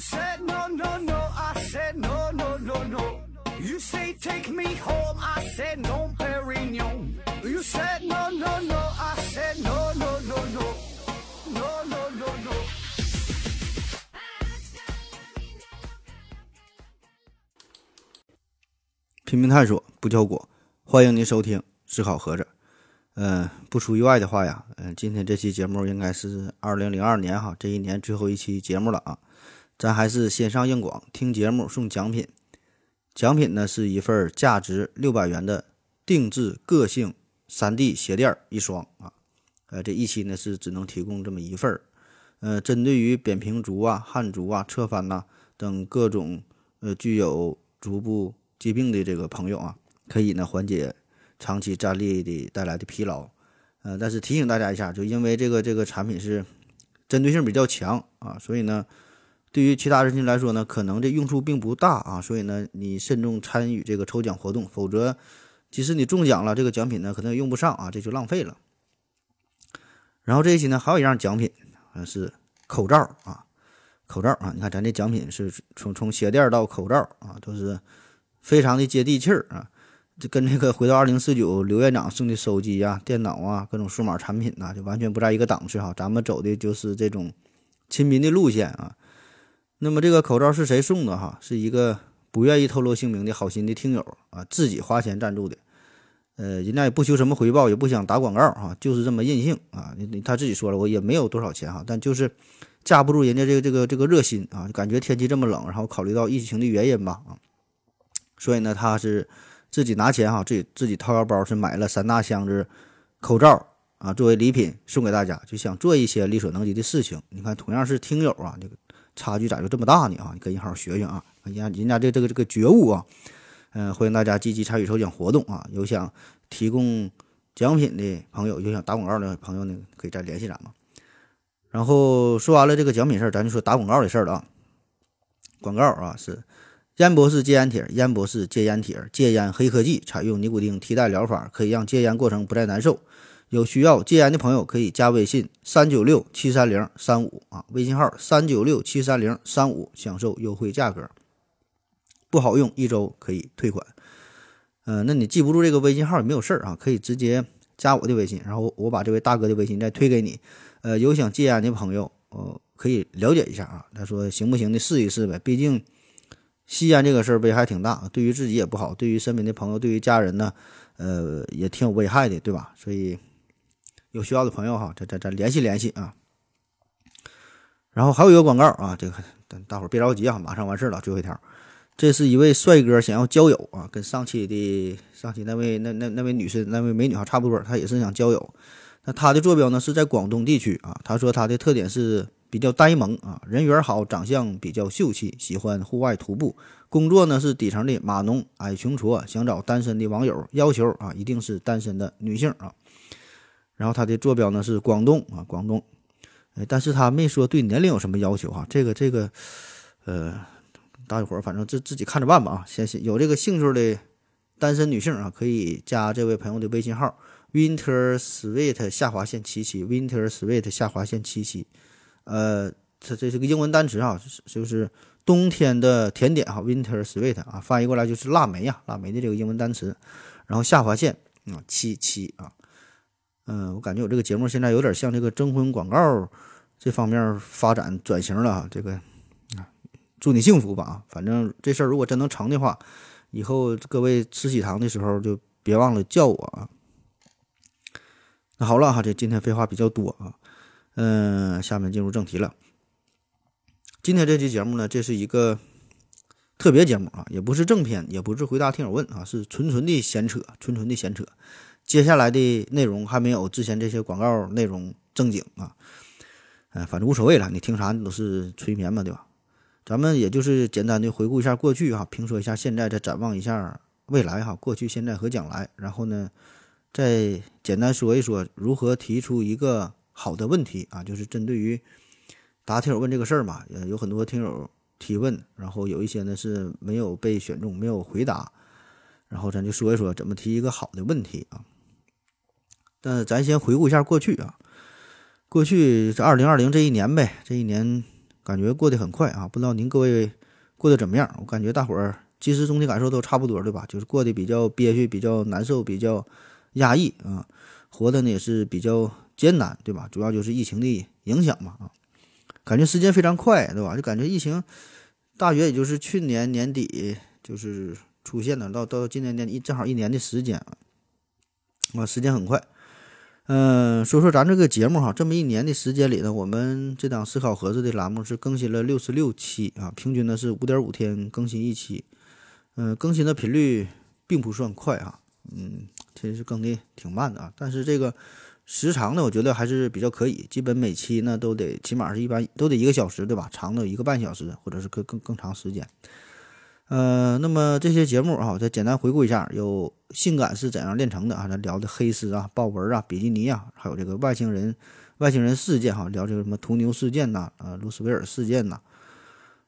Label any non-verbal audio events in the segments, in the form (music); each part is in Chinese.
said no no no, I said no no no no. You say take me home, I said no, Perignon. You said no no no, I said no no no no, no no no no. 拼命探索，不交果。欢迎您收听思考盒子。嗯、不出意外的话呀，嗯、今天这期节目应该是二零零二年哈这一年最后一期节目了啊。咱还是先上硬广，听节目送奖品。奖品呢是一份价值六百元的定制个性 3D 鞋垫儿一双啊。呃，这一期呢是只能提供这么一份儿。呃，针对于扁平足啊、汗足啊、侧翻呐、等各种呃具有足部疾病的这个朋友啊，可以呢缓解长期站立的带来的疲劳。呃，但是提醒大家一下，就因为这个这个产品是针对性比较强啊，所以呢，对于其他人群来说呢，可能这用处并不大啊，所以呢，你慎重参与这个抽奖活动，否则即使你中奖了，这个奖品呢可能也用不上啊，这就浪费了。然后这一期呢还有一样奖品，呃是口罩啊，口罩啊，你看咱这奖品是从从鞋垫到口罩啊，都是非常的接地气儿啊。这跟这个回到二零四九刘院长送的手机呀、电脑啊、各种数码产品呐、就完全不在一个档次哈。咱们走的就是这种亲民的路线啊。那么这个口罩是谁送的哈？是一个不愿意透露姓名的好心的听友啊，自己花钱赞助的。呃，人家也不求什么回报，也不想打广告啊，就是这么任性啊。他自己说了，我也没有多少钱哈，但就是架不住人家这个这个这个热心啊，感觉天气这么冷，然后考虑到疫情的原因吧啊，所以呢，他是自己拿钱哈，自己自己掏腰包是买了三大箱子口罩啊，作为礼品送给大家，就想做一些力所能及的事情。你看，同样是听友啊，这个差距咋就这么大呢啊？你跟人好好学学啊，人家人家这这个这个觉悟啊。嗯，欢迎大家积极参与抽奖活动啊！有想提供奖品的朋友，有想打广告的朋友呢，可以再联系咱们。然后说完了这个奖品事儿，咱就说打广告的事儿了啊。广告啊是烟博士戒烟帖，烟博士戒烟帖，戒烟黑科技，采用尼古丁替代疗法，可以让戒烟过程不再难受。有需要戒烟的朋友可以加微信三九六七三零三五啊，微信号三九六七三零三五，享受优惠价格。不好用，一周可以退款。呃，那你记不住这个微信号也没有事儿啊，可以直接加我的微信，然后我把这位大哥的微信再推给你。呃，有想戒烟的朋友，呃，可以了解一下啊。他说行不行的，试一试呗。毕竟吸烟这个事儿危害挺大，对于自己也不好，对于身边的朋友，对于家人呢，呃，也挺有危害的，对吧？所以有需要的朋友哈，咱咱咱联系联系啊。然后还有一个广告啊，这个大大伙儿别着急啊，马上完事儿了，最后一条。这是一位帅哥想要交友啊，跟上期的上期那位那那那位女士那位美女哈差不多，她也是想交友。那她的坐标呢是在广东地区啊。她说她的特点是比较呆萌啊，人缘好，长相比较秀气，喜欢户外徒步。工作呢是底层的码农，矮穷矬，想找单身的网友，要求啊一定是单身的女性啊。然后它的坐标呢是广东啊，广东。哎，但是她没说对年龄有什么要求哈，这个这个，呃。大家伙儿反正自自己看着办吧啊！先有这个兴趣的单身女性啊，可以加这位朋友的微信号 winter sweet 下划线七七 winter sweet 下划线七七，呃，这这是个英文单词啊，就是冬天的甜点哈，winter sweet 啊，翻译过来就是腊梅呀，腊梅的这个英文单词，然后下划线啊七七啊，嗯，我感觉我这个节目现在有点像这个征婚广告这方面发展转型了啊，这个。祝你幸福吧！反正这事儿如果真能成的话，以后各位吃喜糖的时候就别忘了叫我啊。那好了哈，这今天废话比较多啊，嗯，下面进入正题了。今天这期节目呢，这是一个特别节目啊，也不是正片，也不是回答听友问啊，是纯纯的闲扯，纯纯的闲扯。接下来的内容还没有之前这些广告内容正经啊，哎，反正无所谓了，你听啥你都是催眠嘛，对吧？咱们也就是简单的回顾一下过去哈，评说一下现在，再展望一下未来哈，过去、现在和将来。然后呢，再简单说一说如何提出一个好的问题啊，就是针对于答听友问这个事儿嘛，呃，有很多听友提问，然后有一些呢是没有被选中，没有回答，然后咱就说一说怎么提一个好的问题啊。但咱先回顾一下过去啊，过去这二零二零这一年呗，这一年。感觉过得很快啊。不知道您各位过得怎么样？我感觉大伙儿其实总体感受都差不多，对吧？就是过得比较憋屈，比较难受，比较压抑啊，活的呢也是比较艰难，对吧？主要就是疫情的影响嘛啊，感觉时间非常快，对吧？就感觉疫情大约也就是去年年底就是出现的，到到今年年底正好一年的时间啊，啊，时间很快。嗯，说说咱这个节目哈，这么一年的时间里呢，我们这档思考盒子的栏目是更新了六十六期啊，平均呢是五点五天更新一期。嗯，更新的频率并不算快哈，嗯，其实更的挺慢的啊。但是这个时长呢，我觉得还是比较可以，基本每期呢都得起码是一般都得一个小时对吧？长的一个半小时，或者是更更更长时间。呃，那么这些节目啊，我再简单回顾一下：有性感是怎样炼成的啊，咱聊的黑丝啊、豹纹啊、比基尼啊，还有这个外星人、外星人事件哈，聊这个什么屠牛事件呐、呃卢斯维尔事件呐，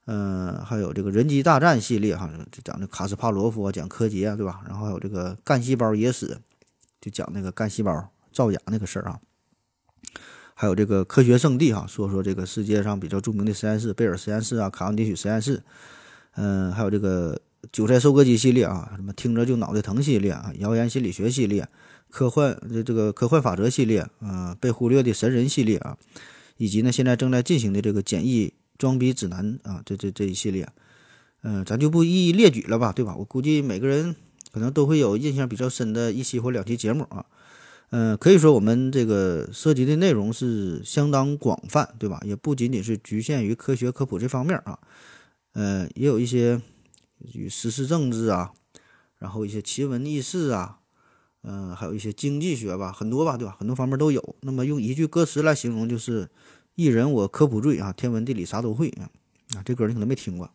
嗯，还有这个人机大战系列哈，就讲这卡斯帕罗夫啊，讲柯洁啊对吧？然后还有这个干细胞野史，就讲那个干细胞造假那个事儿啊。还有这个科学圣地哈，说说这个世界上比较著名的实验室——贝尔实验室啊、卡文迪许实验室。嗯，还有这个韭菜收割机系列啊，什么听着就脑袋疼系列啊，谣言心理学系列，科幻这这个科幻法则系列，嗯，被忽略的神人系列啊，以及呢现在正在进行的这个简易装逼指南啊，这这这一系列，嗯，咱就不一一列举了吧，对吧？我估计每个人可能都会有印象比较深的一期或两期节目啊，嗯，可以说我们这个涉及的内容是相当广泛，对吧？也不仅仅是局限于科学科普这方面啊。呃，也有一些与时事政治啊，然后一些奇闻异事啊，嗯，还有一些经济学吧，很多吧，对吧？很多方面都有。那么用一句歌词来形容，就是“一人我科普醉啊，天文地理啥都会啊”。啊，这歌你可能没听过。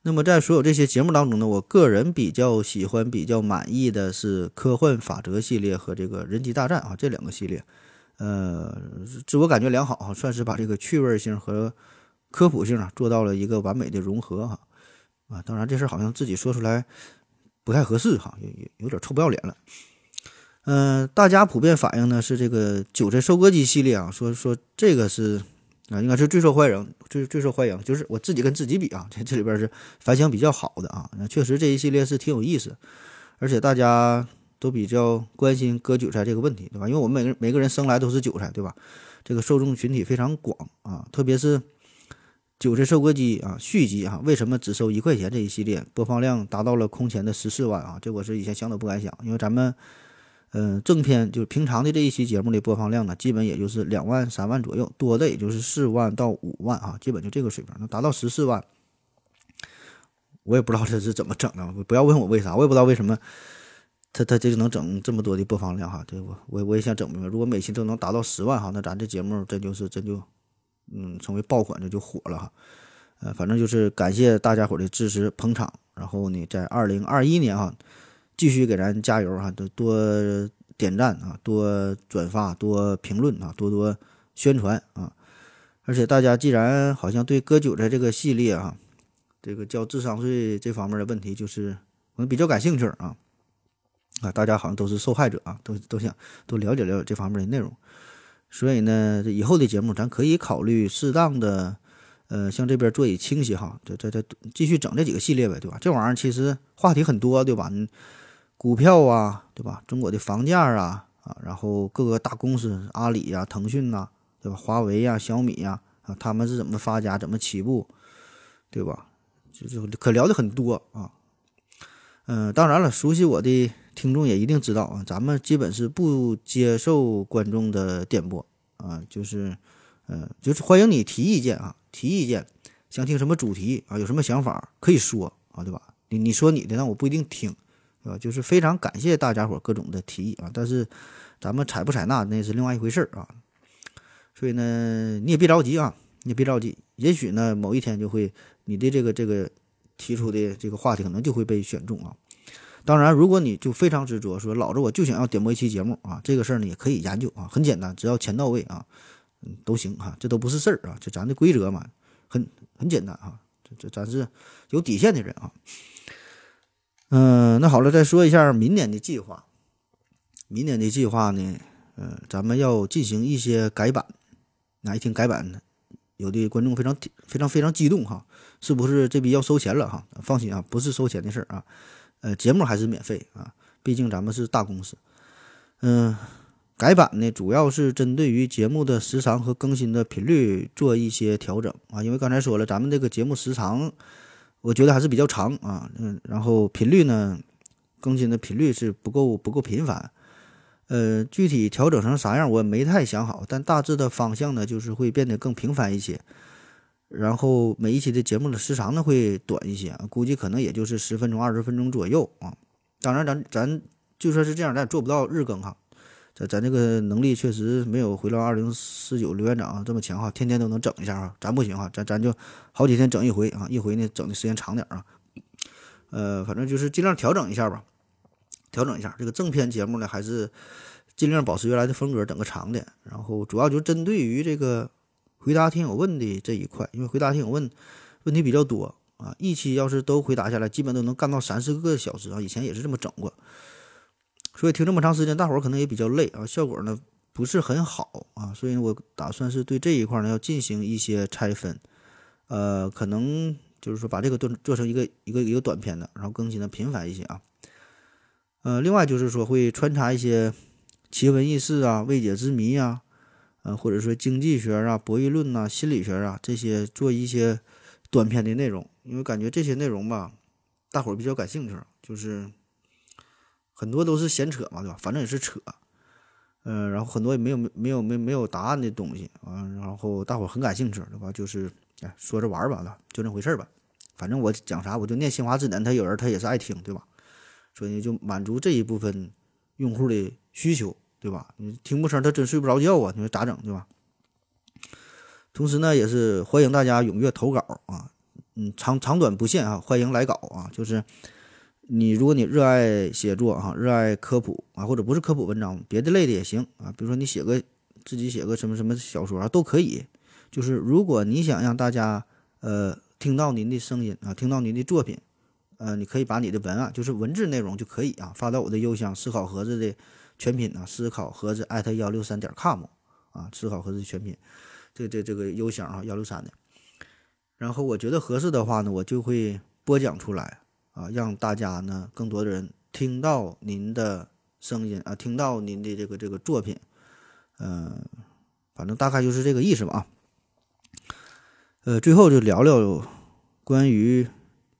那么在所有这些节目当中呢，我个人比较喜欢、比较满意的是科幻法则系列和这个人机大战啊这两个系列，呃，自我感觉良好啊，算是把这个趣味性和。科普性啊，做到了一个完美的融合哈，啊，当然这事儿好像自己说出来不太合适哈，有有有点臭不要脸了。嗯，大家普遍反映呢是这个韭菜收割机系列啊，说说这个是啊，应该是最受欢迎、最最受欢迎，就是我自己跟自己比啊，这这里边是反响比较好的啊。那确实这一系列是挺有意思，而且大家都比较关心割韭菜这个问题，对吧？因为我们每个每个人生来都是韭菜，对吧？这个受众群体非常广啊，特别是。韭菜收割机啊，续集啊，为什么只收一块钱？这一系列播放量达到了空前的十四万啊！这我是以前想都不敢想，因为咱们，嗯，正片就是平常的这一期节目的播放量呢，基本也就是两万、三万左右，多的也就是四万到五万啊，基本就这个水平。能达到十四万，我也不知道这是怎么整的，不要问我为啥，我也不知道为什么他他这就能整这么多的播放量哈。这我我我也想整明白，如果每期都能达到十万哈，那咱这节目真就是真就。嗯，成为爆款这就火了哈，呃，反正就是感谢大家伙的支持捧场，然后呢，在二零二一年哈，继续给咱加油哈，多多点赞啊，多转发，多评论啊，多多宣传啊，而且大家既然好像对割韭菜这个系列啊，这个交智商税这方面的问题，就是我们比较感兴趣啊，啊，大家好像都是受害者啊，都都想都了解了解这方面的内容。所以呢，这以后的节目咱可以考虑适当的，呃，向这边做以倾斜哈，再再再继续整这几个系列呗，对吧？这玩意儿其实话题很多，对吧？股票啊，对吧？中国的房价啊，啊，然后各个大公司，阿里呀、腾讯呐，对吧？华为呀、小米呀，啊，他们是怎么发家、怎么起步，对吧？就就可聊的很多啊。嗯，当然了，熟悉我的。听众也一定知道啊，咱们基本是不接受观众的点播啊，就是，呃，就是欢迎你提意见啊，提意见，想听什么主题啊，有什么想法可以说啊，对吧？你你说你的，那我不一定听，对吧？就是非常感谢大家伙各种的提议啊，但是咱们采不采纳那是另外一回事儿啊，所以呢，你也别着急啊，你也别着急，也许呢，某一天就会你的这个这个提出的这个话题可能就会被选中啊。当然，如果你就非常执着，说老子我就想要点播一期节目啊，这个事儿呢也可以研究啊，很简单，只要钱到位啊，嗯，都行啊，这都不是事儿啊，就咱的规则嘛，很很简单啊，这这咱是有底线的人啊。嗯，那好了，再说一下明年的计划。明年的计划呢，呃，咱们要进行一些改版。哪一听改版呢？有的观众非常非常非常激动哈，是不是这逼要收钱了哈？放心啊，不是收钱的事儿啊，呃，节目还是免费啊，毕竟咱们是大公司。嗯，改版呢，主要是针对于节目的时长和更新的频率做一些调整啊，因为刚才说了，咱们这个节目时长，我觉得还是比较长啊，嗯，然后频率呢，更新的频率是不够不够频繁。呃，具体调整成啥样，我也没太想好，但大致的方向呢，就是会变得更频繁一些，然后每一期的节目的时长呢会短一些，估计可能也就是十分钟、二十分钟左右啊。当然，咱咱就算是这样，咱也做不到日更哈，咱咱这个能力确实没有回到二零四九刘院长这么强哈，天天都能整一下啊，咱不行哈，咱咱就好几天整一回啊，一回呢整的时间长点啊。呃，反正就是尽量调整一下吧。调整一下这个正片节目呢，还是尽量保持原来的风格，整个长的。然后主要就针对于这个回答听友问的这一块，因为回答听友问问题比较多啊，一期要是都回答下来，基本都能干到三四个小时啊。以前也是这么整过，所以听这么长时间，大伙儿可能也比较累啊，效果呢不是很好啊。所以我打算是对这一块呢要进行一些拆分，呃，可能就是说把这个做做成一个一个一个短片的，然后更新的频繁一些啊。呃，另外就是说会穿插一些奇闻异事啊、未解之谜啊，呃，或者说经济学啊、博弈论呐、心理学啊这些做一些短片的内容，因为感觉这些内容吧，大伙儿比较感兴趣，就是很多都是闲扯嘛，对吧？反正也是扯，嗯，然后很多也没有没有没没有答案的东西啊，然后大伙儿很感兴趣，对吧？就是哎说着玩儿吧，就那回事儿吧。反正我讲啥我就念新华字典，他有人他也是爱听，对吧？所以就满足这一部分用户的需求，对吧？你听不成，他真睡不着觉啊！你说咋整，对吧？同时呢，也是欢迎大家踊跃投稿啊，嗯，长长短不限啊，欢迎来稿啊。就是你，如果你热爱写作啊，热爱科普啊，或者不是科普文章，别的类的也行啊。比如说你写个自己写个什么什么小说啊，都可以。就是如果你想让大家呃听到您的声音啊，听到您的作品。呃，你可以把你的文案，就是文字内容就可以啊，发到我的邮箱思考盒子的全品啊，思考盒子艾特幺六三点 com 啊，思考盒子全品，这这这个邮箱啊幺六三的。然后我觉得合适的话呢，我就会播讲出来啊，让大家呢更多的人听到您的声音啊，听到您的这个这个作品，嗯，反正大概就是这个意思吧啊。呃，最后就聊聊关于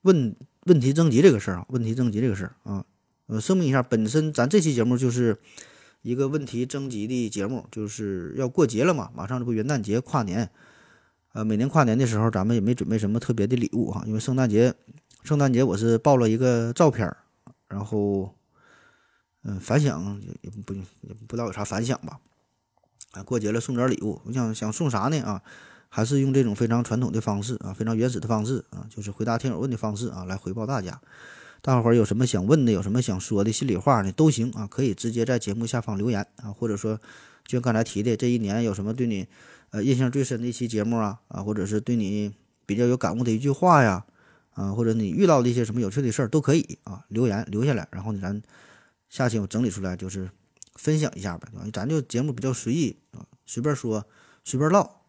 问。问题征集这个事儿啊，问题征集这个事儿啊，呃，声明一下，本身咱这期节目就是一个问题征集的节目，就是要过节了嘛，马上这不元旦节跨年，呃，每年跨年的时候，咱们也没准备什么特别的礼物哈，因为圣诞节，圣诞节我是报了一个照片，然后，嗯，反响也也不也不知道有啥反响吧，啊，过节了送点礼物，我想想送啥呢啊？还是用这种非常传统的方式啊，非常原始的方式啊，就是回答听友问的方式啊，来回报大家。大伙儿有什么想问的，有什么想说的心里话呢，都行啊，可以直接在节目下方留言啊，或者说，就像刚才提的，这一年有什么对你呃印象最深的一期节目啊啊，或者是对你比较有感悟的一句话呀啊，或者你遇到的一些什么有趣的事儿都可以啊，留言留下来，然后呢，咱下期我整理出来就是分享一下呗，对吧？咱就节目比较随意啊，随便说，随便唠。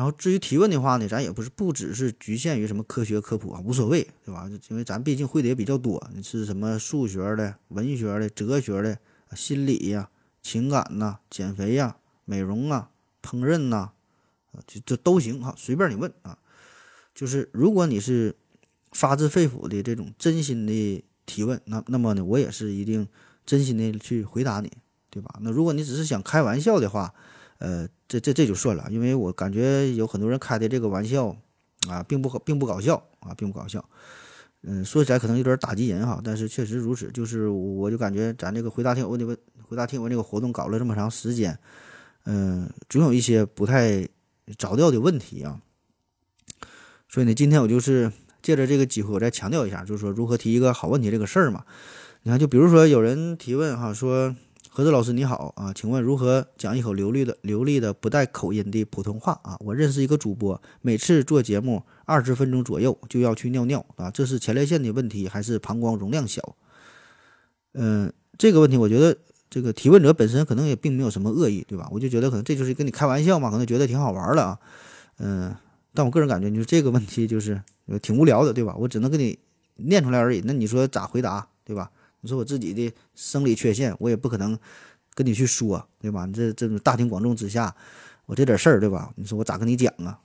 然后至于提问的话呢，咱也不是不只是局限于什么科学科普啊，无所谓，对吧？因为咱毕竟会的也比较多，你是什么数学的、文学的、哲学的、心理呀、情感呐、减肥呀、美容啊、烹饪呐，啊，这这都行哈，随便你问啊。就是如果你是发自肺腑的这种真心的提问，那那么呢，我也是一定真心的去回答你，对吧？那如果你只是想开玩笑的话，呃。这这这就算了，因为我感觉有很多人开的这个玩笑，啊，并不并不搞笑啊，并不搞笑。嗯，说起来可能有点打击人哈，但是确实如此。就是我就感觉咱这个回答听友问的问，回答听友这个活动搞了这么长时间，嗯，总有一些不太着调的问题啊。所以呢，今天我就是借着这个机会，我再强调一下，就是说如何提一个好问题这个事儿嘛。你看，就比如说有人提问哈，说。何子老师你好啊，请问如何讲一口流利的、流利的不带口音的普通话啊？我认识一个主播，每次做节目二十分钟左右就要去尿尿啊，这是前列腺的问题还是膀胱容量小？嗯，这个问题我觉得这个提问者本身可能也并没有什么恶意，对吧？我就觉得可能这就是跟你开玩笑嘛，可能觉得挺好玩的啊。嗯，但我个人感觉，就是这个问题就是挺无聊的，对吧？我只能给你念出来而已。那你说咋回答，对吧？你说我自己的生理缺陷，我也不可能跟你去说，对吧？你这这种大庭广众之下，我这点事儿，对吧？你说我咋跟你讲啊？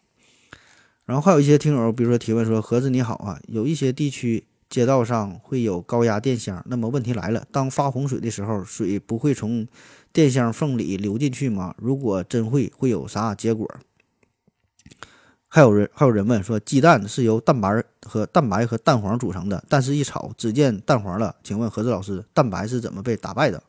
然后还有一些听友，比如说提问说：“盒子你好啊，有一些地区街道上会有高压电箱，那么问题来了，当发洪水的时候，水不会从电箱缝里流进去吗？如果真会，会有啥结果？”还有人还有人问说：“鸡蛋是由蛋白和蛋白和蛋黄组成的，但是一炒只见蛋黄了，请问何子老师，蛋白是怎么被打败的？”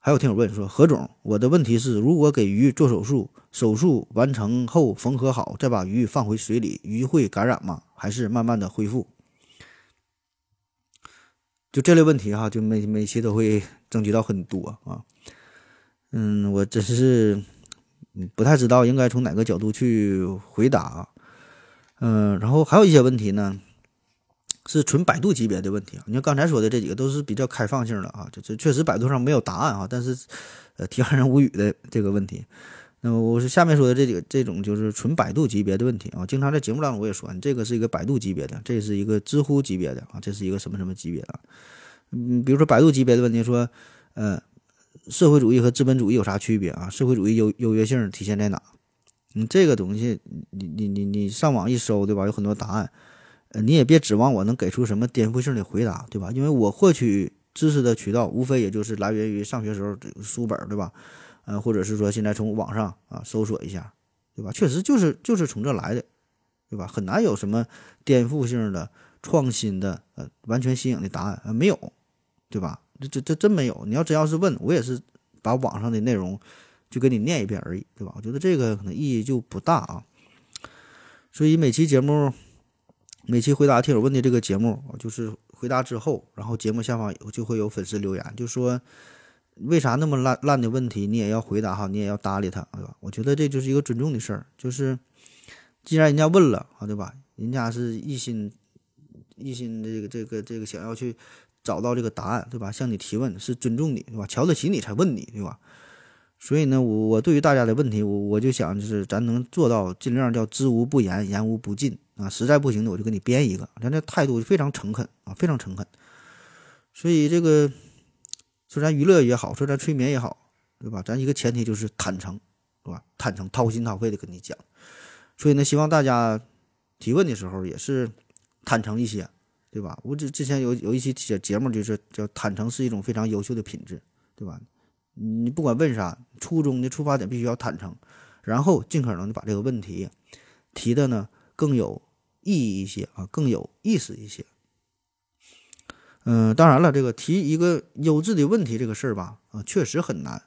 还有听友问说：“何总，我的问题是，如果给鱼做手术，手术完成后缝合好，再把鱼放回水里，鱼会感染吗？还是慢慢的恢复？”就这类问题哈，就每每期都会 (laughs) 征集到很多啊。嗯，我真是不太知道应该从哪个角度去回答啊。嗯，然后还有一些问题呢。是纯百度级别的问题啊！你看刚才说的这几个都是比较开放性的啊，这这确实百度上没有答案啊，但是，呃，挺让人无语的这个问题。那么我是下面说的这几个这种就是纯百度级别的问题啊，经常在节目当中我也说，你这个是一个百度级别的，这是一个知乎级别的啊，这是一个什么什么级别的？嗯，比如说百度级别的问题，说，呃，社会主义和资本主义有啥区别啊？社会主义优优越性体现在哪？你这个东西，你你你你上网一搜，对吧？有很多答案。呃，你也别指望我能给出什么颠覆性的回答，对吧？因为我获取知识的渠道无非也就是来源于上学时候书本，对吧？呃，或者是说现在从网上啊搜索一下，对吧？确实就是就是从这来的，对吧？很难有什么颠覆性的、创新的、呃完全新颖的答案啊，没有，对吧？这这这真没有。你要真要是问我，也是把网上的内容就给你念一遍而已，对吧？我觉得这个可能意义就不大啊。所以每期节目。每期回答听友问的这个节目，就是回答之后，然后节目下方就会有粉丝留言，就说为啥那么烂烂的问题你也要回答哈，你也要搭理他，对吧？我觉得这就是一个尊重的事儿，就是既然人家问了啊，对吧？人家是一心一心这个这个这个想要去找到这个答案，对吧？向你提问是尊重你，对吧？瞧得起你才问你，对吧？所以呢，我我对于大家的问题，我我就想就是咱能做到尽量叫知无不言，言无不尽。啊，实在不行的，我就给你编一个。咱这态度非常诚恳啊，非常诚恳。所以这个说咱娱乐也好，说咱催眠也好，对吧？咱一个前提就是坦诚，是吧？坦诚，掏心掏肺的跟你讲。所以呢，希望大家提问的时候也是坦诚一些，对吧？我之之前有有一期节节目就是叫坦诚是一种非常优秀的品质，对吧？你不管问啥，初衷的出发点必须要坦诚，然后尽可能的把这个问题提的呢更有。意义一些啊，更有意思一些。嗯，当然了，这个提一个优质的问题这个事儿吧，啊，确实很难，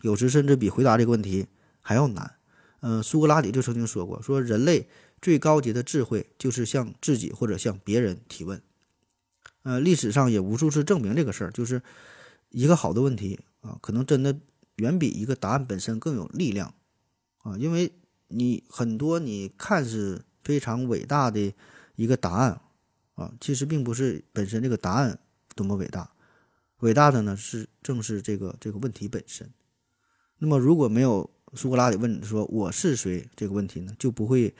有时甚至比回答这个问题还要难。嗯，苏格拉底就曾经说过，说人类最高级的智慧就是向自己或者向别人提问。呃，历史上也无数次证明这个事儿，就是一个好的问题啊，可能真的远比一个答案本身更有力量啊，因为你很多你看是。非常伟大的一个答案啊，其实并不是本身这个答案多么伟大，伟大的呢是正是这个这个问题本身。那么如果没有苏格拉底问说我是谁这个问题呢，就不会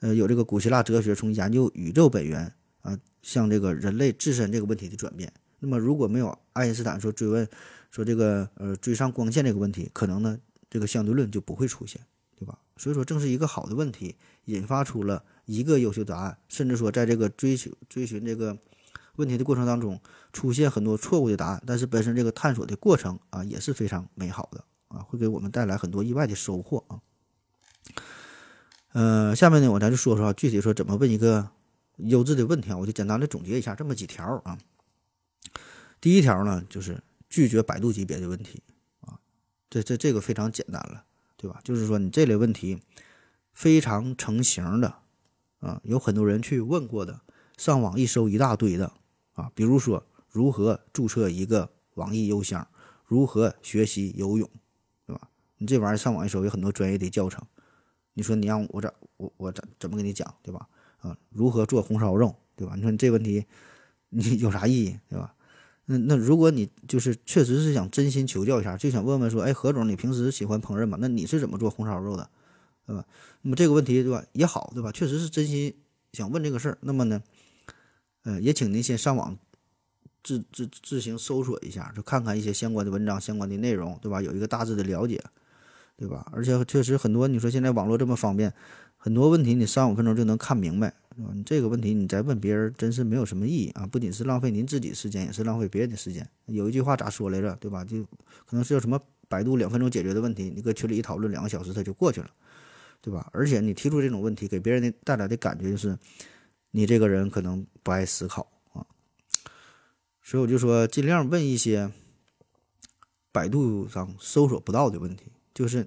呃有这个古希腊哲学从研究宇宙本源啊，向这个人类自身这个问题的转变。那么如果没有爱因斯坦说追问说这个呃追上光线这个问题，可能呢这个相对论就不会出现。对吧？所以说，正是一个好的问题，引发出了一个优秀答案，甚至说，在这个追求、追寻这个问题的过程当中，出现很多错误的答案，但是本身这个探索的过程啊，也是非常美好的啊，会给我们带来很多意外的收获啊。呃，下面呢，我咱就说说具体说怎么问一个优质的问题啊，我就简单的总结一下这么几条啊。第一条呢，就是拒绝百度级别的问题啊，这这这个非常简单了。对吧？就是说你这类问题非常成型的啊，有很多人去问过的，上网一搜一大堆的啊，比如说如何注册一个网易邮箱，如何学习游泳，对吧？你这玩意儿上网一搜有很多专业的教程，你说你让我咋我我怎怎么跟你讲，对吧？啊，如何做红烧肉，对吧？你说你这问题你 (laughs) 有啥意义，对吧？那那如果你就是确实是想真心求教一下，就想问问说，哎，何总，你平时喜欢烹饪吗？那你是怎么做红烧肉的？对吧？那么这个问题对吧也好，对吧？确实是真心想问这个事儿。那么呢，呃，也请您先上网自自自行搜索一下，就看看一些相关的文章、相关的内容，对吧？有一个大致的了解，对吧？而且确实很多，你说现在网络这么方便，很多问题你三五分钟就能看明白，你这个问题你再问别人，真是没有什么意义啊！不仅是浪费您自己时间，也是浪费别人的时间。有一句话咋说来着，对吧？就可能是有什么百度两分钟解决的问题，你搁群里一讨论两个小时，它就过去了。对吧？而且你提出这种问题，给别人的带来的感觉就是，你这个人可能不爱思考啊。所以我就说，尽量问一些百度上搜索不到的问题，就是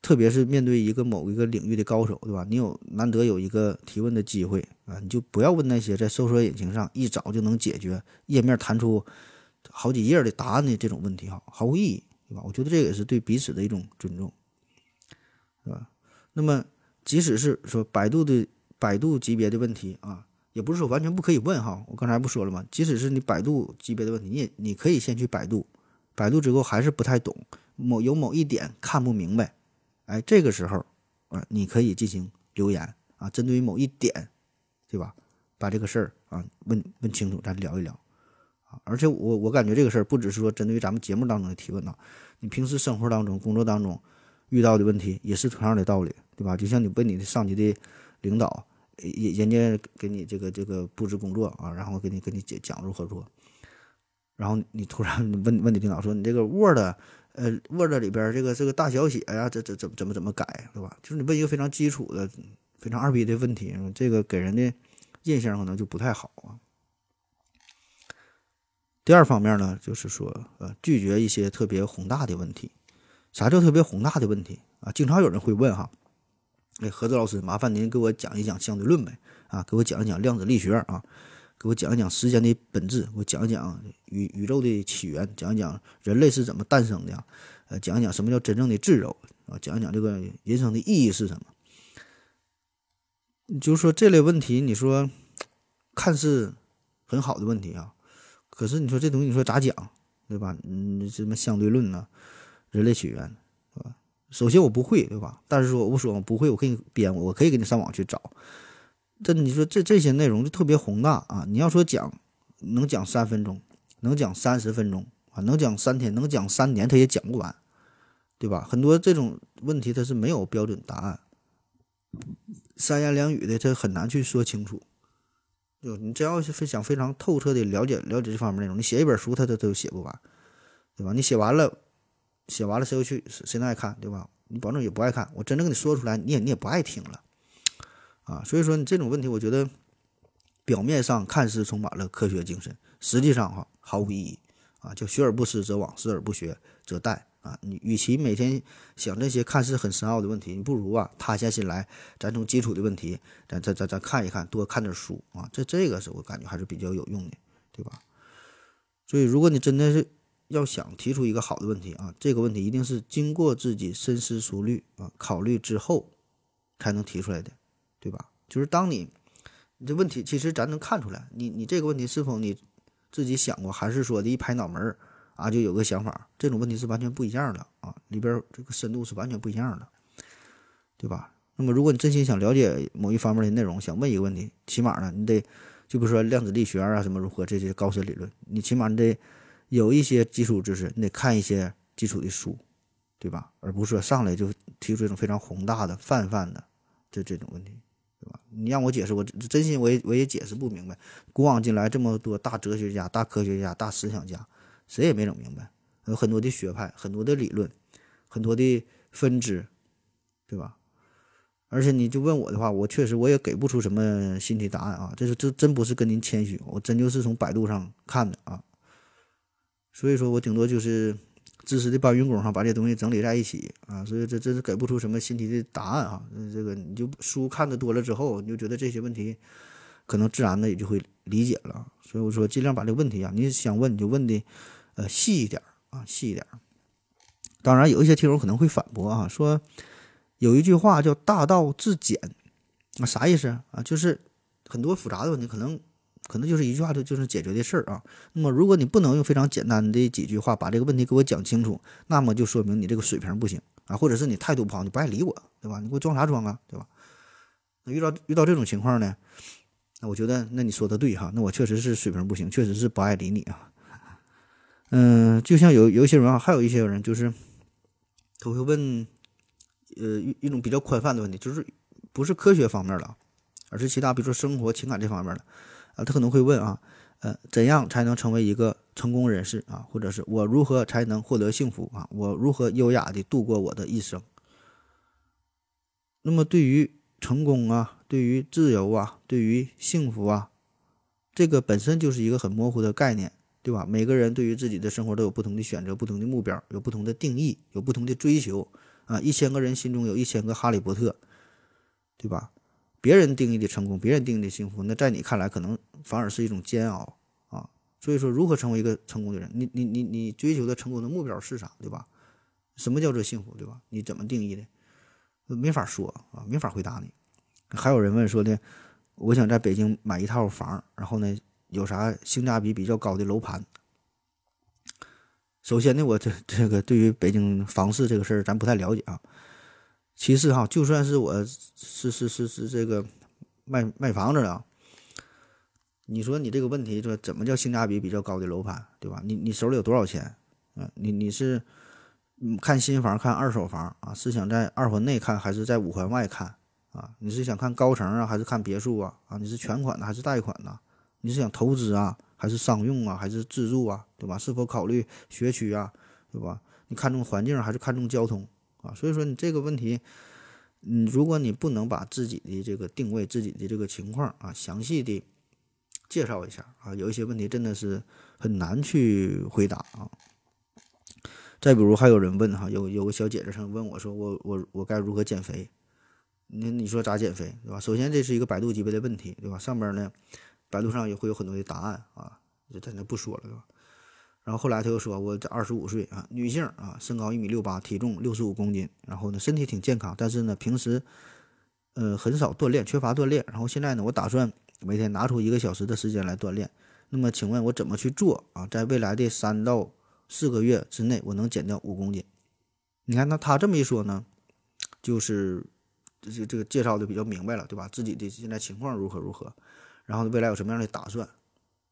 特别是面对一个某一个领域的高手，对吧？你有难得有一个提问的机会啊，你就不要问那些在搜索引擎上一找就能解决、页面弹出好几页的答案的这种问题，哈，毫无意义，对吧？我觉得这也是对彼此的一种尊重，是吧？那么，即使是说百度的百度级别的问题啊，也不是说完全不可以问哈。我刚才不说了吗？即使是你百度级别的问题，你也你可以先去百度，百度之后还是不太懂，某有某一点看不明白，哎，这个时候啊，你可以进行留言啊，针对于某一点，对吧？把这个事儿啊问问清楚，咱聊一聊啊。而且我我感觉这个事儿不只是说针对于咱们节目当中的提问呐，你平时生活当中、工作当中。遇到的问题也是同样的道理，对吧？就像你问你的上级的领导，人人家给你这个这个布置工作啊，然后给你给你讲讲如何做，然后你突然问问你领导说你这个 Word，呃，Word 里边这个这个大小写呀，这这怎么怎么怎么改，对吧？就是你问一个非常基础的、非常二逼的问题，这个给人的印象可能就不太好啊。第二方面呢，就是说呃，拒绝一些特别宏大的问题。啥叫特别宏大的问题啊？经常有人会问哈，哎，何子老师，麻烦您给我讲一讲相对论呗，啊，给我讲一讲量子力学啊，给我讲一讲时间的本质，我讲一讲宇宇宙的起源，讲一讲人类是怎么诞生的，呃，讲一讲什么叫真正的自由啊，讲一讲这个人生的意义是什么。就是说这类问题，你说看似很好的问题啊，可是你说这东西你说咋讲，对吧？嗯，什么相对论呢？人类起源，首先我不会，对吧？但是说我不说我不会，我可以编，我可以给你上网去找。这你说这这些内容就特别宏大啊！你要说讲，能讲三分钟，能讲三十分钟啊，能讲三天，能讲三年，他也讲不完，对吧？很多这种问题他是没有标准答案，三言两语的他很难去说清楚。就你只要是想非常透彻的了解了解这方面内容，你写一本书他都都写不完，对吧？你写完了。写完了谁又去谁能爱看对吧？你保证也不爱看。我真正跟你说出来，你也你也不爱听了，啊！所以说你这种问题，我觉得表面上看似充满了科学精神，实际上哈毫无意义啊！就学而不思则罔，思而不学则殆啊！你与其每天想这些看似很深奥的问题，你不如啊塌下心来，咱从基础的问题，咱咱咱咱看一看，多看点书啊！这这个是我感觉还是比较有用的，对吧？所以如果你真的是。要想提出一个好的问题啊，这个问题一定是经过自己深思熟虑啊、考虑之后才能提出来的，对吧？就是当你你这问题，其实咱能看出来，你你这个问题是否你自己想过，还是说的一拍脑门啊就有个想法？这种问题是完全不一样的啊，里边这个深度是完全不一样的，对吧？那么如果你真心想了解某一方面的内容，想问一个问题，起码呢，你得就比如说量子力学啊什么如何这些高深理论，你起码你得。有一些基础知识，你得看一些基础的书，对吧？而不是说上来就提出这种非常宏大的、泛泛的这这种问题，你让我解释，我真心我也我也解释不明白。古往今来这么多大哲学家、大科学家、大思想家，谁也没整明白。有很多的学派、很多的理论、很多的分支，对吧？而且你就问我的话，我确实我也给不出什么新的答案啊。这是这真不是跟您谦虚，我真就是从百度上看的啊。所以说我顶多就是知识的搬运工哈，把这东西整理在一起啊，所以这这是给不出什么新题的答案哈。这个你就书看的多了之后，你就觉得这些问题可能自然的也就会理解了。所以我说尽量把这个问题啊，你想问你就问的呃细一点啊，细一点。当然有一些听友可能会反驳啊，说有一句话叫大道至简，啊啥意思啊？就是很多复杂的问题可能。可能就是一句话就就是解决的事儿啊。那么，如果你不能用非常简单的几句话把这个问题给我讲清楚，那么就说明你这个水平不行啊。或者是你态度不好，你不爱理我，对吧？你给我装啥装啊，对吧？那遇到遇到这种情况呢，那我觉得那你说的对哈，那我确实是水平不行，确实是不爱理你啊。嗯，就像有有一些人啊，还有一些人就是他会问，呃，一一种比较宽泛的问题，就是不是科学方面的，而是其他，比如说生活、情感这方面的啊，他可能会问啊，呃，怎样才能成为一个成功人士啊？或者是我如何才能获得幸福啊？我如何优雅的度过我的一生？那么对于成功啊，对于自由啊，对于幸福啊，这个本身就是一个很模糊的概念。对吧？每个人对于自己的生活都有不同的选择、不同的目标、有不同的定义、有不同的追求啊！一千个人心中有一千个哈利波特，对吧？别人定义的成功，别人定义的幸福，那在你看来可能反而是一种煎熬啊！所以说，如何成为一个成功的人？你你你你追求的成功的目标是啥？对吧？什么叫做幸福？对吧？你怎么定义的？没法说啊，没法回答你。还有人问说的，我想在北京买一套房，然后呢？有啥性价比比较高的楼盘？首先呢，我这这个对于北京房市这个事儿，咱不太了解啊。其次哈，就算是我是是是是这个卖卖房子的，你说你这个问题说怎么叫性价比比较高的楼盘，对吧？你你手里有多少钱？嗯，你你是看新房看二手房啊？是想在二环内看还是在五环外看啊？你是想看高层啊还是看别墅啊？啊，你是全款的还是贷款呢？你是想投资啊，还是商用啊，还是自住啊，对吧？是否考虑学区啊，对吧？你看重环境还是看重交通啊？所以说你这个问题，嗯，如果你不能把自己的这个定位、自己的这个情况啊，详细的介绍一下啊，有一些问题真的是很难去回答啊。再比如还有人问哈，有有个小姐姐上问我说，我我我该如何减肥？你你说咋减肥，对吧？首先这是一个百度级别的问题，对吧？上边呢？百度上也会有很多的答案啊，就在那不说了，对吧？然后后来他又说，我这二十五岁啊，女性啊，身高一米六八，体重六十五公斤，然后呢，身体挺健康，但是呢，平时呃很少锻炼，缺乏锻炼。然后现在呢，我打算每天拿出一个小时的时间来锻炼。那么，请问我怎么去做啊？在未来的三到四个月之内，我能减掉五公斤？你看，那他这么一说呢，就是这这个介绍的比较明白了，对吧？自己的现在情况如何如何？然后未来有什么样的打算，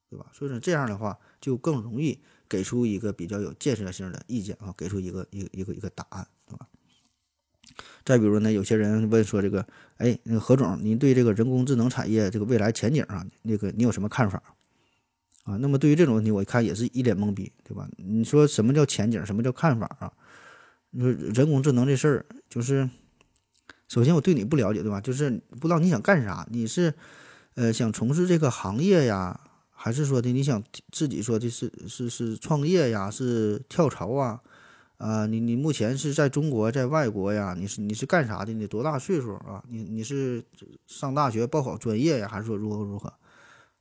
对吧？所以说这样的话就更容易给出一个比较有建设性的意见啊，给出一个一个一个一个答案，对吧？再比如呢，有些人问说这个，哎，那个何总，您对这个人工智能产业这个未来前景啊，那个你有什么看法啊？那么对于这种问题，我一看也是一脸懵逼，对吧？你说什么叫前景？什么叫看法啊？你说人工智能这事儿，就是首先我对你不了解，对吧？就是不知道你想干啥，你是？呃，想从事这个行业呀，还是说的你想自己说的是是是创业呀，是跳槽啊？啊，你你目前是在中国，在外国呀？你是你是干啥的？你多大岁数啊？你你是上大学报考专业呀，还是说如何如何？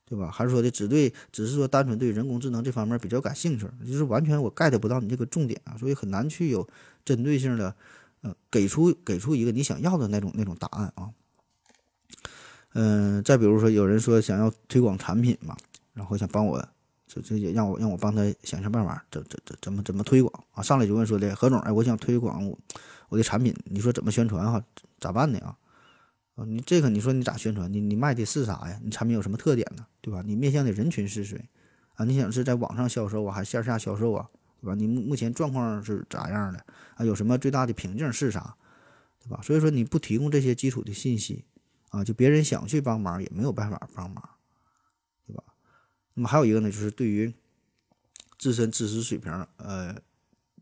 对吧？还是说的只对只是说单纯对人工智能这方面比较感兴趣？就是完全我 get 不到你这个重点啊，所以很难去有针对性的，呃，给出给出一个你想要的那种那种答案啊。嗯，再比如说，有人说想要推广产品嘛，然后想帮我，这这也让我让我帮他想想办法，怎怎怎怎么怎么推广啊？上来就问说的何总，哎，我想推广我我的产品，你说怎么宣传哈？咋办呢啊？啊，你这个你说你咋宣传？你你卖的是啥呀？你产品有什么特点呢？对吧？你面向的人群是谁？啊，你想是在网上销售啊，还是线下销售啊？对吧？你目目前状况是咋样的？啊，有什么最大的瓶颈是啥？对吧？所以说你不提供这些基础的信息。啊，就别人想去帮忙也没有办法帮忙，那么还有一个呢，就是对于自身知识水平，呃，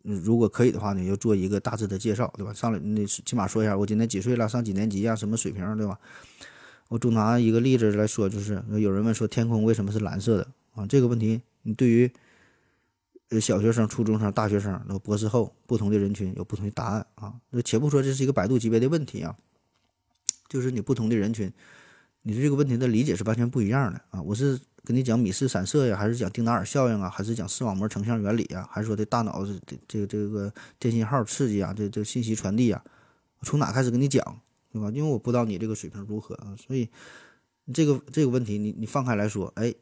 如果可以的话呢，要做一个大致的介绍，对吧？上来你起码说一下我今年几岁了，上几年级呀，什么水平，对吧？我就拿一个例子来说，就是有人问说天空为什么是蓝色的啊？这个问题，你对于呃小学生、初中生、大学生、那博士后不同的人群有不同的答案啊。那且不说这是一个百度级别的问题啊。就是你不同的人群，你对这个问题的理解是完全不一样的啊！我是跟你讲米氏散射呀，还是讲丁达尔效应啊，还是讲视网膜成像原理啊，还是说这大脑这这个这个电信号刺激啊，这这信息传递啊，从哪开始跟你讲，对吧？因为我不知道你这个水平如何啊，所以这个这个问题你你放开来说，哎，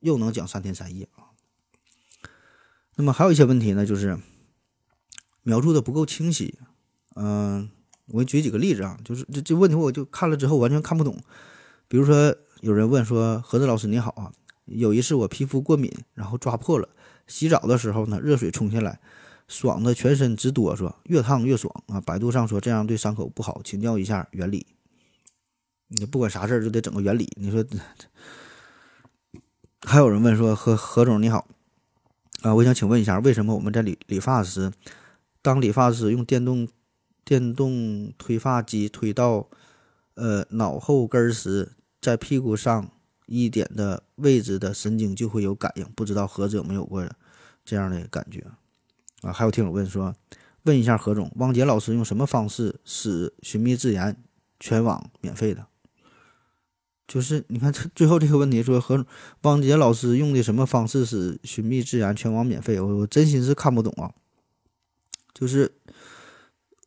又能讲三天三夜啊。那么还有一些问题呢，就是描述的不够清晰。嗯，我举几个例子啊，就是这这问题我就看了之后完全看不懂。比如说有人问说：“何子老师你好啊，有一次我皮肤过敏，然后抓破了，洗澡的时候呢，热水冲下来，爽的全身直哆嗦，越烫越爽啊。百度上说这样对伤口不好，请教一下原理。你不管啥事儿就得整个原理，你说。”还有人问说：“何何总你好，啊，我想请问一下，为什么我们在理理发时，当理发师用电动电动推发机推到呃脑后根时，在屁股上一点的位置的神经就会有感应？不知道何总有没有过这样的感觉？啊，还有听友问说，问一下何总，汪杰老师用什么方式使寻觅自然全网免费的？”就是你看，这最后这个问题说何汪杰老师用的什么方式使寻觅自然全网免费？我我真心是看不懂啊。就是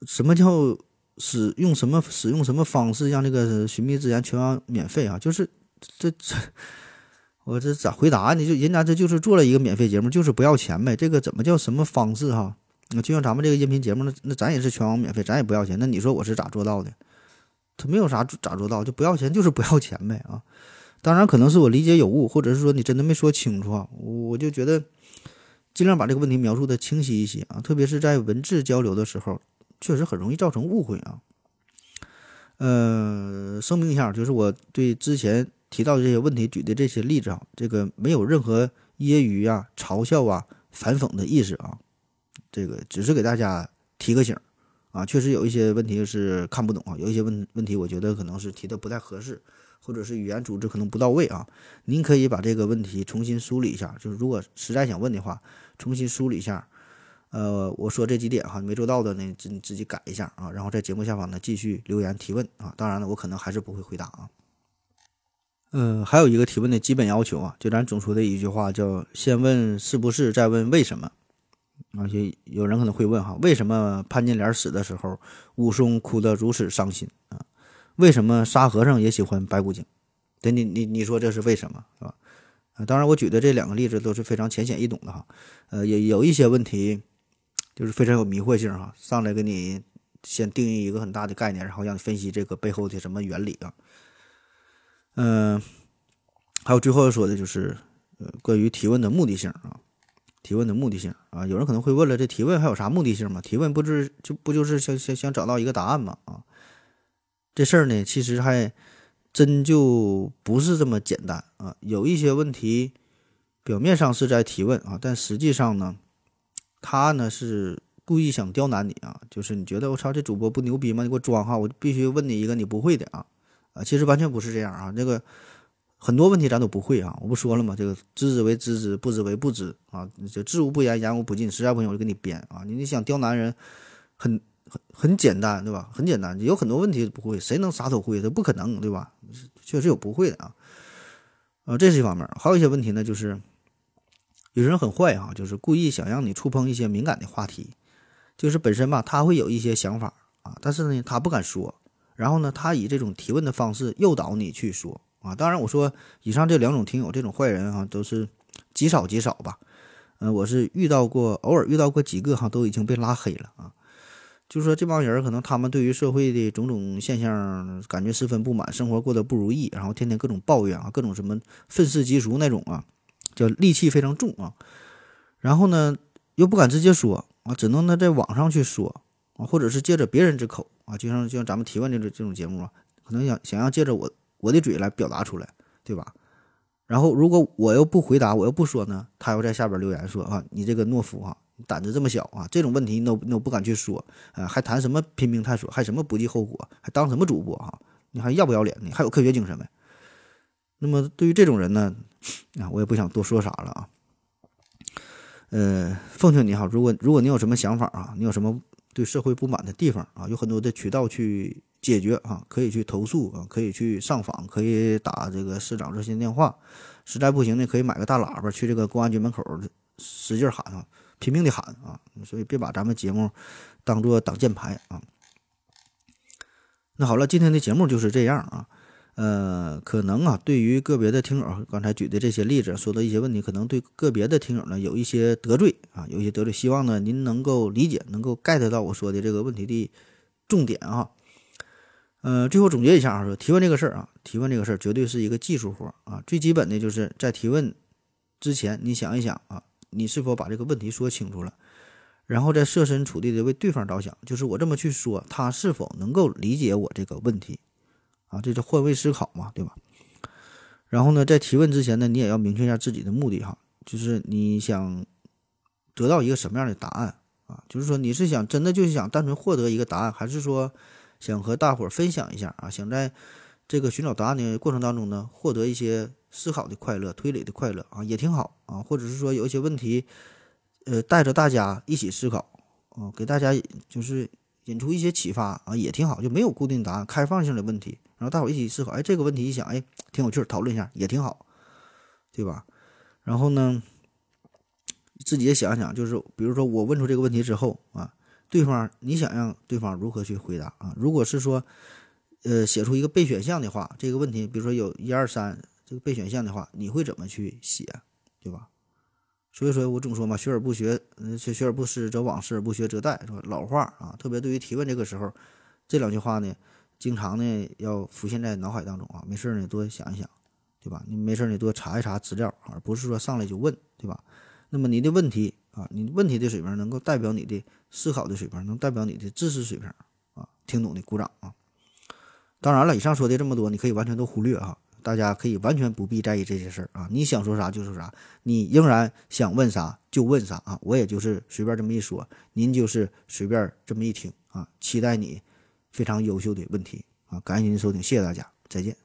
什么叫使用什么使用什么方式让这个寻觅自然全网免费啊？就是这这我这咋回答呢？就人家这就是做了一个免费节目，就是不要钱呗。这个怎么叫什么方式哈？那就像咱们这个音频节目，那那咱也是全网免费，咱也不要钱。那你说我是咋做到的？他没有啥咋做到，就不要钱，就是不要钱呗啊！当然可能是我理解有误，或者是说你真的没说清楚啊。我就觉得尽量把这个问题描述的清晰一些啊，特别是在文字交流的时候，确实很容易造成误会啊。呃，声明一下，就是我对之前提到这些问题举的这些例子啊，这个没有任何揶揄啊、嘲笑啊、反讽的意思啊，这个只是给大家提个醒。啊，确实有一些问题是看不懂啊，有一些问问题，我觉得可能是提的不太合适，或者是语言组织可能不到位啊。您可以把这个问题重新梳理一下，就是如果实在想问的话，重新梳理一下。呃，我说这几点哈没做到的呢，自自己改一下啊，然后在节目下方呢继续留言提问啊。当然了，我可能还是不会回答啊。嗯，还有一个提问的基本要求啊，就咱总说的一句话叫先问是不是，再问为什么。而且有人可能会问哈，为什么潘金莲死的时候，武松哭得如此伤心啊？为什么沙和尚也喜欢白骨精？对，你你你说这是为什么是吧？啊，当然我举的这两个例子都是非常浅显易懂的哈。呃，也有一些问题就是非常有迷惑性哈，上来给你先定义一个很大的概念，然后让你分析这个背后的什么原理啊。嗯，还有最后要说的就是呃，关于提问的目的性啊。提问的目的性啊，有人可能会问了，这提问还有啥目的性吗？提问不是就不就是想想想找到一个答案吗？啊，这事儿呢，其实还真就不是这么简单啊。有一些问题表面上是在提问啊，但实际上呢，他呢是故意想刁难你啊，就是你觉得我操这主播不牛逼吗？你给我装哈，我必须问你一个你不会的啊啊，其实完全不是这样啊，这个。很多问题咱都不会啊，我不说了吗？这个知之为知之，不知为不知啊。就知无不言，言无不尽，实在不行我就给你编啊。你你想刁难人，很很很简单，对吧？很简单，有很多问题不会，谁能啥都会？这不可能，对吧？确实有不会的啊。啊，这是一方面，还有一些问题呢，就是有人很坏啊，就是故意想让你触碰一些敏感的话题，就是本身吧，他会有一些想法啊，但是呢，他不敢说，然后呢，他以这种提问的方式诱导你去说。啊，当然，我说以上这两种听友这种坏人啊，都是极少极少吧。嗯，我是遇到过，偶尔遇到过几个哈，都已经被拉黑了啊。就是说这帮人可能他们对于社会的种种现象感觉十分不满，生活过得不如意，然后天天各种抱怨啊，各种什么愤世嫉俗那种啊，叫戾气非常重啊。然后呢，又不敢直接说啊，只能呢在网上去说啊，或者是借着别人之口啊，就像就像咱们提问这种这种节目啊，可能想想要借着我。我的嘴来表达出来，对吧？然后如果我又不回答，我又不说呢，他又在下边留言说啊，你这个懦夫啊，胆子这么小啊，这种问题你都你都不敢去说啊，还谈什么拼命探索，还什么不计后果，还当什么主播啊？你还要不要脸呢？还有科学精神没？那么对于这种人呢，啊，我也不想多说啥了啊。呃，奉劝你哈，如果如果你有什么想法啊，你有什么对社会不满的地方啊，有很多的渠道去。解决啊，可以去投诉啊，可以去上访，可以打这个市长热线电话。实在不行呢，可以买个大喇叭去这个公安局门口使劲喊啊，拼命的喊啊。所以别把咱们节目当做挡箭牌啊。那好了，今天的节目就是这样啊。呃，可能啊，对于个别的听友，刚才举的这些例子说的一些问题，可能对个别的听友呢有一些得罪啊，有一些得罪。希望呢您能够理解，能够 get 到我说的这个问题的。重点啊。呃，最后总结一下啊，提问这个事儿啊，提问这个事儿绝对是一个技术活啊。最基本的就是在提问之前，你想一想啊，你是否把这个问题说清楚了，然后再设身处地的为对方着想，就是我这么去说，他是否能够理解我这个问题啊？这是换位思考嘛，对吧？然后呢，在提问之前呢，你也要明确一下自己的目的哈，就是你想得到一个什么样的答案啊？就是说你是想真的就是想单纯获得一个答案，还是说？想和大伙儿分享一下啊，想在这个寻找答案的过程当中呢，获得一些思考的快乐、推理的快乐啊，也挺好啊。或者是说有一些问题，呃，带着大家一起思考啊，给大家就是引出一些启发啊，也挺好。就没有固定答案，开放性的问题，然后大伙一起思考，哎，这个问题一想，哎，挺有趣，讨论一下也挺好，对吧？然后呢，自己也想想，就是比如说我问出这个问题之后啊。对方，你想让对方如何去回答啊？如果是说，呃，写出一个备选项的话，这个问题，比如说有一二三这个备选项的话，你会怎么去写，对吧？所以说我总说嘛，学而不学，学学而不思则罔，思而不学则殆，是吧？老话啊，特别对于提问这个时候，这两句话呢，经常呢要浮现在脑海当中啊。没事呢多想一想，对吧？你没事你多查一查资料，而不是说上来就问，对吧？那么你的问题。啊，你问题的水平能够代表你的思考的水平，能代表你的知识水平啊，听懂的鼓掌啊。当然了，以上说的这么多，你可以完全都忽略哈，大家可以完全不必在意这些事儿啊。你想说啥就说啥，你仍然想问啥就问啥啊。我也就是随便这么一说，您就是随便这么一听啊。期待你非常优秀的问题啊。感谢您收听，谢谢大家，再见。